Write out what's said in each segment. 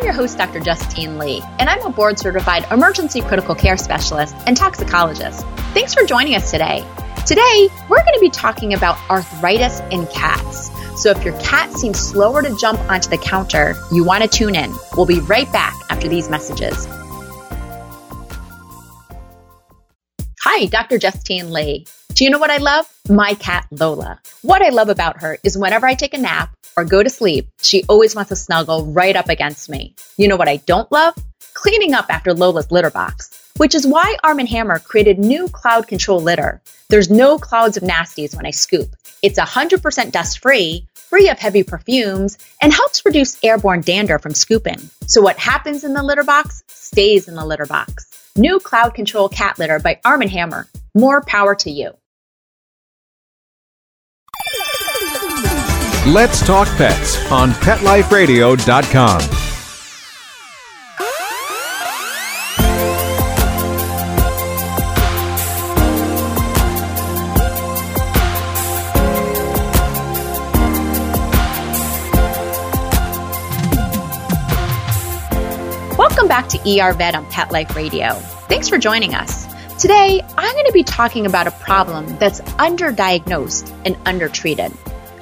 I'm your host, Dr. Justine Lee, and I'm a board certified emergency critical care specialist and toxicologist. Thanks for joining us today. Today, we're going to be talking about arthritis in cats. So if your cat seems slower to jump onto the counter, you want to tune in. We'll be right back after these messages. Hi, Dr. Justine Lee. Do you know what I love? My cat Lola. What I love about her is whenever I take a nap or go to sleep, she always wants to snuggle right up against me. You know what I don't love? Cleaning up after Lola's litter box, which is why Arm & Hammer created new cloud control litter. There's no clouds of nasties when I scoop. It's 100% dust free, free of heavy perfumes, and helps reduce airborne dander from scooping. So what happens in the litter box stays in the litter box. New cloud control cat litter by Arm & Hammer. More power to you. Let's Talk Pets on PetLifeRadio.com. Welcome back to ER Vet on Pet Life Radio. Thanks for joining us. Today, I'm going to be talking about a problem that's underdiagnosed and undertreated.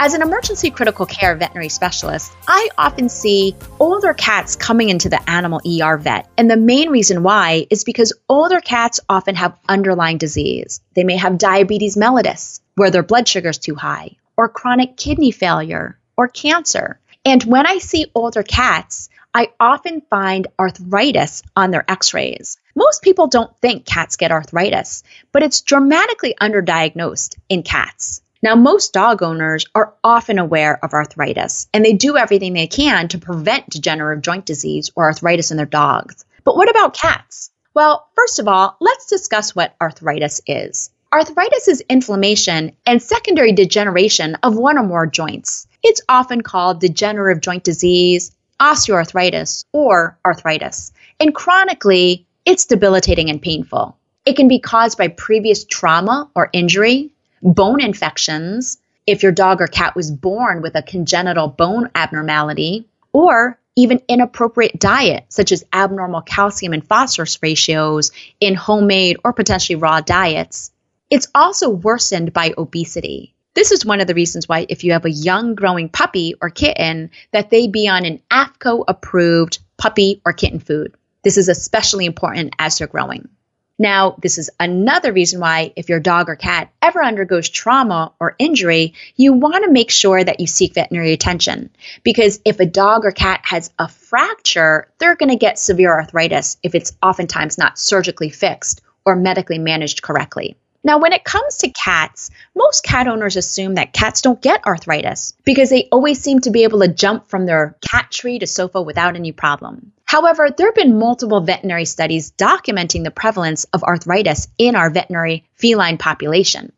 As an emergency critical care veterinary specialist, I often see older cats coming into the animal ER vet. And the main reason why is because older cats often have underlying disease. They may have diabetes mellitus, where their blood sugar is too high, or chronic kidney failure, or cancer. And when I see older cats, I often find arthritis on their x rays. Most people don't think cats get arthritis, but it's dramatically underdiagnosed in cats. Now, most dog owners are often aware of arthritis and they do everything they can to prevent degenerative joint disease or arthritis in their dogs. But what about cats? Well, first of all, let's discuss what arthritis is. Arthritis is inflammation and secondary degeneration of one or more joints. It's often called degenerative joint disease, osteoarthritis, or arthritis. And chronically, it's debilitating and painful. It can be caused by previous trauma or injury, bone infections, if your dog or cat was born with a congenital bone abnormality, or even inappropriate diet, such as abnormal calcium and phosphorus ratios in homemade or potentially raw diets. It's also worsened by obesity. This is one of the reasons why, if you have a young growing puppy or kitten, that they be on an AAFCO approved puppy or kitten food. This is especially important as they're growing. Now, this is another reason why, if your dog or cat ever undergoes trauma or injury, you want to make sure that you seek veterinary attention. Because if a dog or cat has a fracture, they're going to get severe arthritis if it's oftentimes not surgically fixed or medically managed correctly. Now, when it comes to cats, most cat owners assume that cats don't get arthritis because they always seem to be able to jump from their cat tree to sofa without any problem. However, there have been multiple veterinary studies documenting the prevalence of arthritis in our veterinary feline population.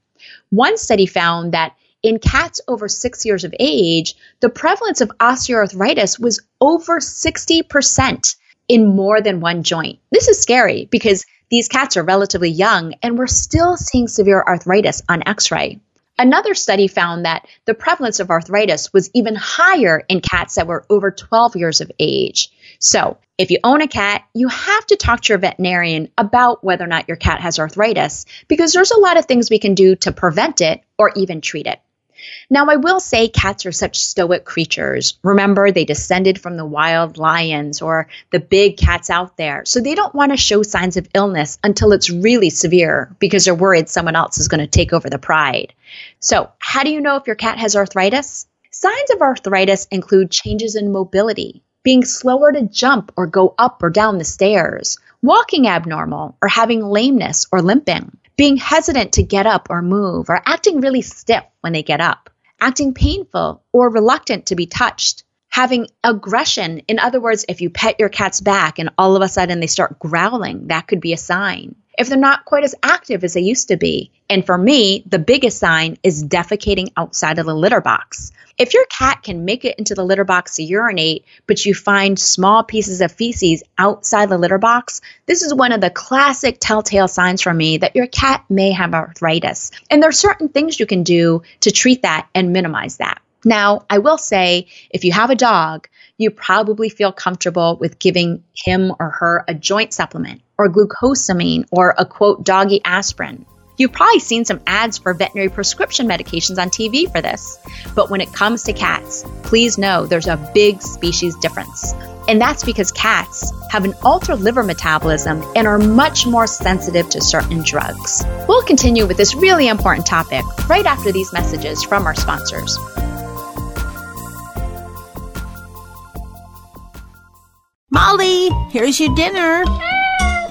One study found that in cats over six years of age, the prevalence of osteoarthritis was over 60% in more than one joint. This is scary because these cats are relatively young and we're still seeing severe arthritis on x ray. Another study found that the prevalence of arthritis was even higher in cats that were over 12 years of age. So, if you own a cat, you have to talk to your veterinarian about whether or not your cat has arthritis because there's a lot of things we can do to prevent it or even treat it. Now, I will say cats are such stoic creatures. Remember, they descended from the wild lions or the big cats out there. So they don't want to show signs of illness until it's really severe because they're worried someone else is going to take over the pride. So, how do you know if your cat has arthritis? Signs of arthritis include changes in mobility, being slower to jump or go up or down the stairs, walking abnormal, or having lameness or limping being hesitant to get up or move, or acting really stiff when they get up, acting painful or reluctant to be touched, having aggression. In other words, if you pet your cat's back and all of a sudden they start growling, that could be a sign. If they're not quite as active as they used to be. And for me, the biggest sign is defecating outside of the litter box. If your cat can make it into the litter box to urinate, but you find small pieces of feces outside the litter box, this is one of the classic telltale signs for me that your cat may have arthritis. And there are certain things you can do to treat that and minimize that. Now, I will say if you have a dog, you probably feel comfortable with giving him or her a joint supplement or glucosamine or a quote doggy aspirin. You've probably seen some ads for veterinary prescription medications on TV for this. But when it comes to cats, please know there's a big species difference. And that's because cats have an altered liver metabolism and are much more sensitive to certain drugs. We'll continue with this really important topic right after these messages from our sponsors. Molly, here's your dinner.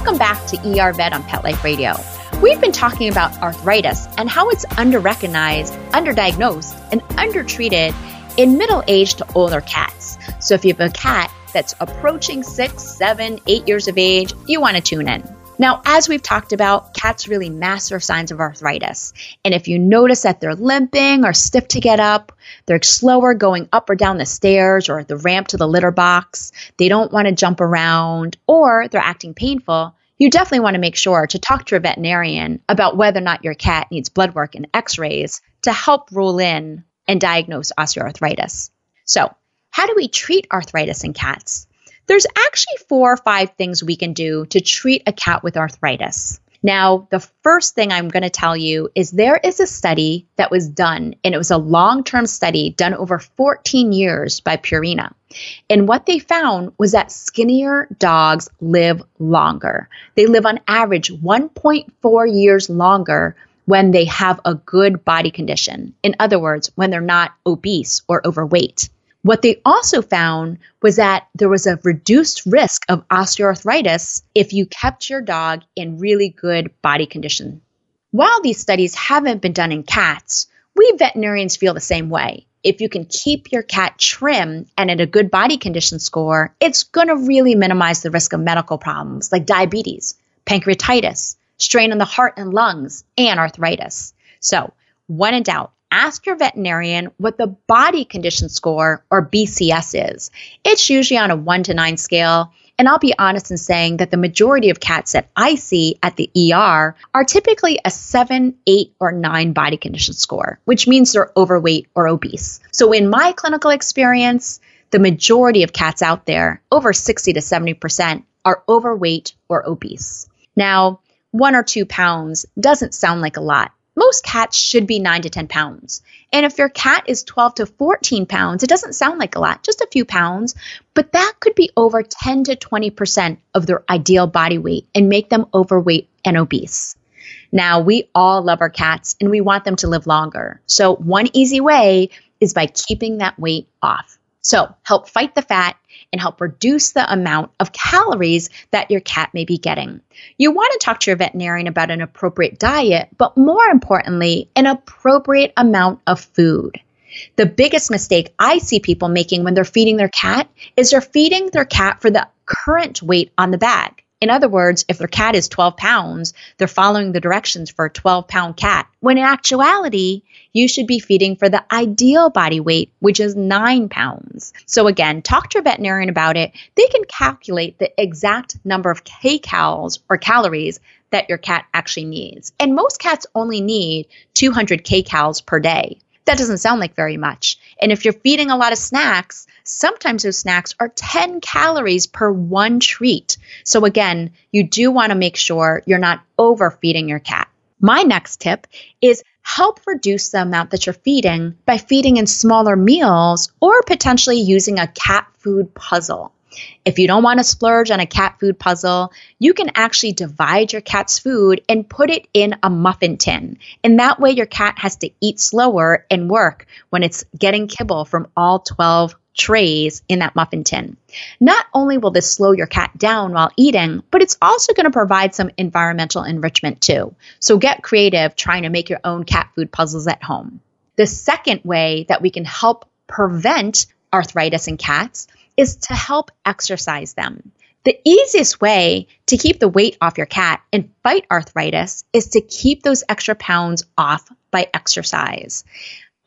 Welcome back to ER Vet on Pet Life Radio. We've been talking about arthritis and how it's underrecognized, underdiagnosed, and undertreated in middle aged to older cats. So if you have a cat that's approaching six, seven, eight years of age, you want to tune in. Now, as we've talked about, cats really master signs of arthritis. And if you notice that they're limping or stiff to get up, they're slower going up or down the stairs or the ramp to the litter box, they don't want to jump around, or they're acting painful, you definitely want to make sure to talk to a veterinarian about whether or not your cat needs blood work and x rays to help rule in and diagnose osteoarthritis. So, how do we treat arthritis in cats? There's actually four or five things we can do to treat a cat with arthritis. Now, the first thing I'm going to tell you is there is a study that was done, and it was a long term study done over 14 years by Purina. And what they found was that skinnier dogs live longer. They live on average 1.4 years longer when they have a good body condition. In other words, when they're not obese or overweight. What they also found was that there was a reduced risk of osteoarthritis if you kept your dog in really good body condition. While these studies haven't been done in cats, we veterinarians feel the same way. If you can keep your cat trim and at a good body condition score, it's going to really minimize the risk of medical problems like diabetes, pancreatitis, strain on the heart and lungs, and arthritis. So, when in doubt, ask your veterinarian what the body condition score or BCS is. It's usually on a 1 to 9 scale. And I'll be honest in saying that the majority of cats that I see at the ER are typically a 7, 8, or 9 body condition score, which means they're overweight or obese. So in my clinical experience, the majority of cats out there, over 60 to 70%, are overweight or obese. Now, one or two pounds doesn't sound like a lot, most cats should be 9 to 10 pounds. And if your cat is 12 to 14 pounds, it doesn't sound like a lot, just a few pounds, but that could be over 10 to 20% of their ideal body weight and make them overweight and obese. Now, we all love our cats and we want them to live longer. So, one easy way is by keeping that weight off. So, help fight the fat and help reduce the amount of calories that your cat may be getting. You want to talk to your veterinarian about an appropriate diet, but more importantly, an appropriate amount of food. The biggest mistake I see people making when they're feeding their cat is they're feeding their cat for the current weight on the bag. In other words, if their cat is 12 pounds, they're following the directions for a 12 pound cat. When in actuality, you should be feeding for the ideal body weight, which is nine pounds. So again, talk to your veterinarian about it. They can calculate the exact number of kcals or calories that your cat actually needs. And most cats only need 200 kcals per day. That doesn't sound like very much. And if you're feeding a lot of snacks, sometimes those snacks are 10 calories per one treat. So again, you do want to make sure you're not overfeeding your cat. My next tip is help reduce the amount that you're feeding by feeding in smaller meals or potentially using a cat food puzzle. If you don't want to splurge on a cat food puzzle, you can actually divide your cat's food and put it in a muffin tin. And that way, your cat has to eat slower and work when it's getting kibble from all 12 trays in that muffin tin. Not only will this slow your cat down while eating, but it's also going to provide some environmental enrichment too. So get creative trying to make your own cat food puzzles at home. The second way that we can help prevent arthritis in cats is to help exercise them. The easiest way to keep the weight off your cat and fight arthritis is to keep those extra pounds off by exercise.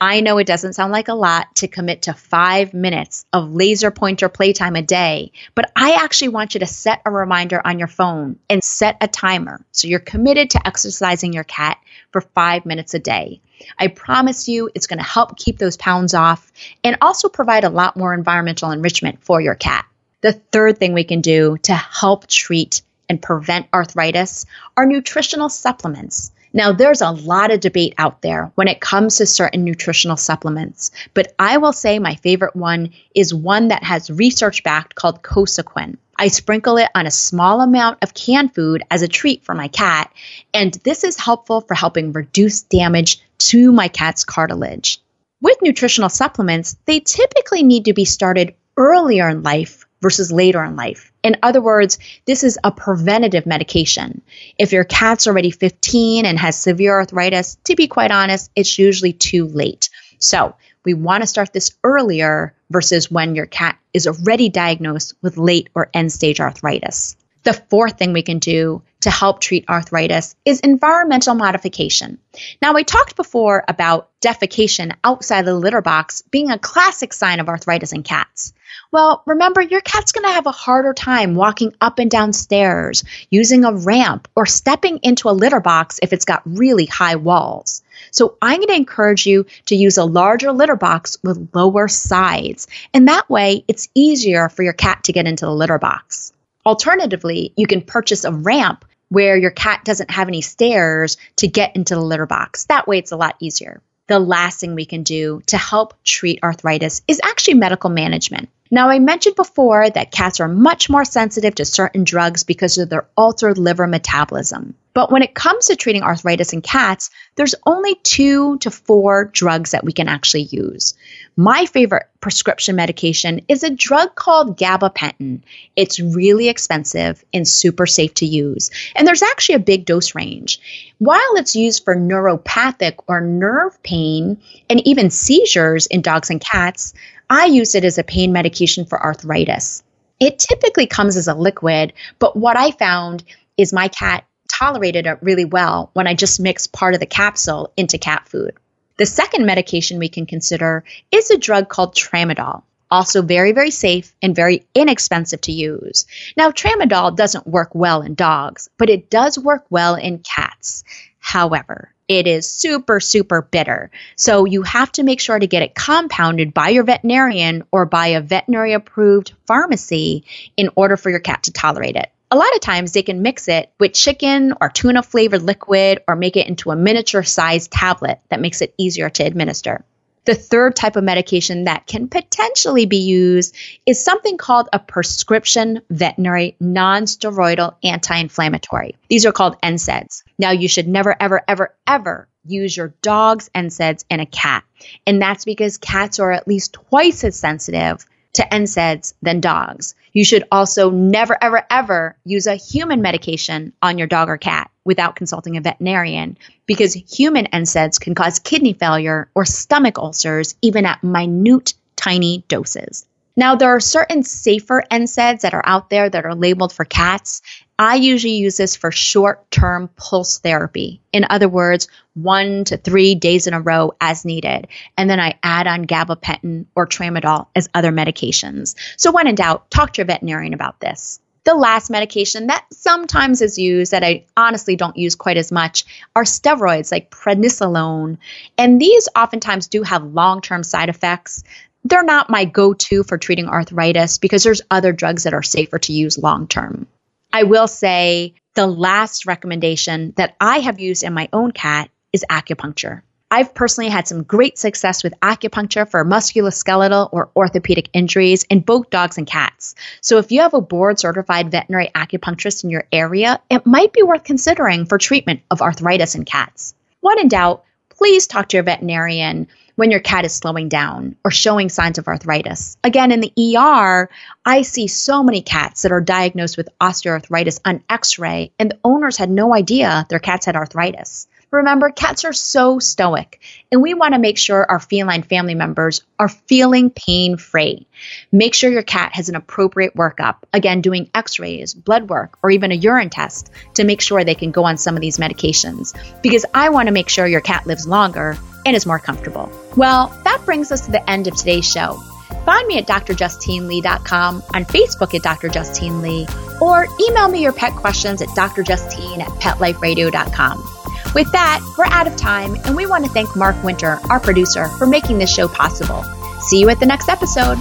I know it doesn't sound like a lot to commit to five minutes of laser pointer playtime a day, but I actually want you to set a reminder on your phone and set a timer so you're committed to exercising your cat for five minutes a day. I promise you it's going to help keep those pounds off and also provide a lot more environmental enrichment for your cat. The third thing we can do to help treat and prevent arthritis are nutritional supplements. Now, there's a lot of debate out there when it comes to certain nutritional supplements, but I will say my favorite one is one that has research backed called Cosequin. I sprinkle it on a small amount of canned food as a treat for my cat, and this is helpful for helping reduce damage to my cat's cartilage. With nutritional supplements, they typically need to be started earlier in life versus later in life. In other words, this is a preventative medication. If your cat's already 15 and has severe arthritis, to be quite honest, it's usually too late. So we want to start this earlier versus when your cat is already diagnosed with late or end stage arthritis. The fourth thing we can do to help treat arthritis is environmental modification. Now, I talked before about defecation outside the litter box being a classic sign of arthritis in cats. Well, remember, your cat's going to have a harder time walking up and down stairs, using a ramp, or stepping into a litter box if it's got really high walls. So I'm going to encourage you to use a larger litter box with lower sides. And that way, it's easier for your cat to get into the litter box. Alternatively, you can purchase a ramp where your cat doesn't have any stairs to get into the litter box. That way, it's a lot easier. The last thing we can do to help treat arthritis is actually medical management. Now, I mentioned before that cats are much more sensitive to certain drugs because of their altered liver metabolism. But when it comes to treating arthritis in cats, there's only two to four drugs that we can actually use. My favorite prescription medication is a drug called gabapentin. It's really expensive and super safe to use. And there's actually a big dose range. While it's used for neuropathic or nerve pain and even seizures in dogs and cats, I use it as a pain medication for arthritis. It typically comes as a liquid, but what I found is my cat tolerated it really well when I just mixed part of the capsule into cat food. The second medication we can consider is a drug called tramadol. Also, very, very safe and very inexpensive to use. Now, tramadol doesn't work well in dogs, but it does work well in cats. However, it is super, super bitter. So you have to make sure to get it compounded by your veterinarian or by a veterinary approved pharmacy in order for your cat to tolerate it. A lot of times they can mix it with chicken or tuna flavored liquid or make it into a miniature sized tablet that makes it easier to administer. The third type of medication that can potentially be used is something called a prescription veterinary nonsteroidal anti inflammatory. These are called NSAIDs. Now, you should never, ever, ever, ever use your dog's NSAIDs in a cat. And that's because cats are at least twice as sensitive to NSAIDs than dogs. You should also never, ever, ever use a human medication on your dog or cat. without consulting a veterinarian because human NSAIDs can cause kidney failure or stomach ulcers even at minute, tiny doses. Now, there are certain safer NSAIDs that are out there that are labeled for cats. I usually use this for short term pulse therapy. In other words, one to three days in a row as needed. And then I add on gabapentin or tramadol as other medications. So, when in doubt, talk to your veterinarian about this. The last medication that sometimes is used that I honestly don't use quite as much are steroids like prednisolone. And these oftentimes do have long term side effects they're not my go to for treating arthritis because there's other drugs that are safer to use long term. I will say the last recommendation that I have used in my own cat is acupuncture. I've personally had some great success with acupuncture for musculoskeletal or orthopedic injuries in both dogs and cats. So if you have a board certified veterinary acupuncturist in your area, it might be worth considering for treatment of arthritis in cats. When in doubt, please talk to your veterinarian when your cat is slowing down or showing signs of arthritis. Again, in the ER, I see so many cats that are diagnosed with osteoarthritis on x ray, and the owners had no idea their cats had arthritis. Remember, cats are so stoic, and we want to make sure our feline family members are feeling pain free. Make sure your cat has an appropriate workup, again, doing x rays, blood work, or even a urine test to make sure they can go on some of these medications. Because I want to make sure your cat lives longer and is more comfortable. Well, that brings us to the end of today's show. Find me at drjustinelee.com, on Facebook at Dr. Justine Lee, or email me your pet questions at drjustine at petliferadio.com. With that, we're out of time, and we want to thank Mark Winter, our producer, for making this show possible. See you at the next episode.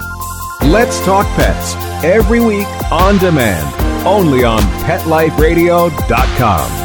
Let's Talk Pets, every week on demand, only on PetLifeRadio.com.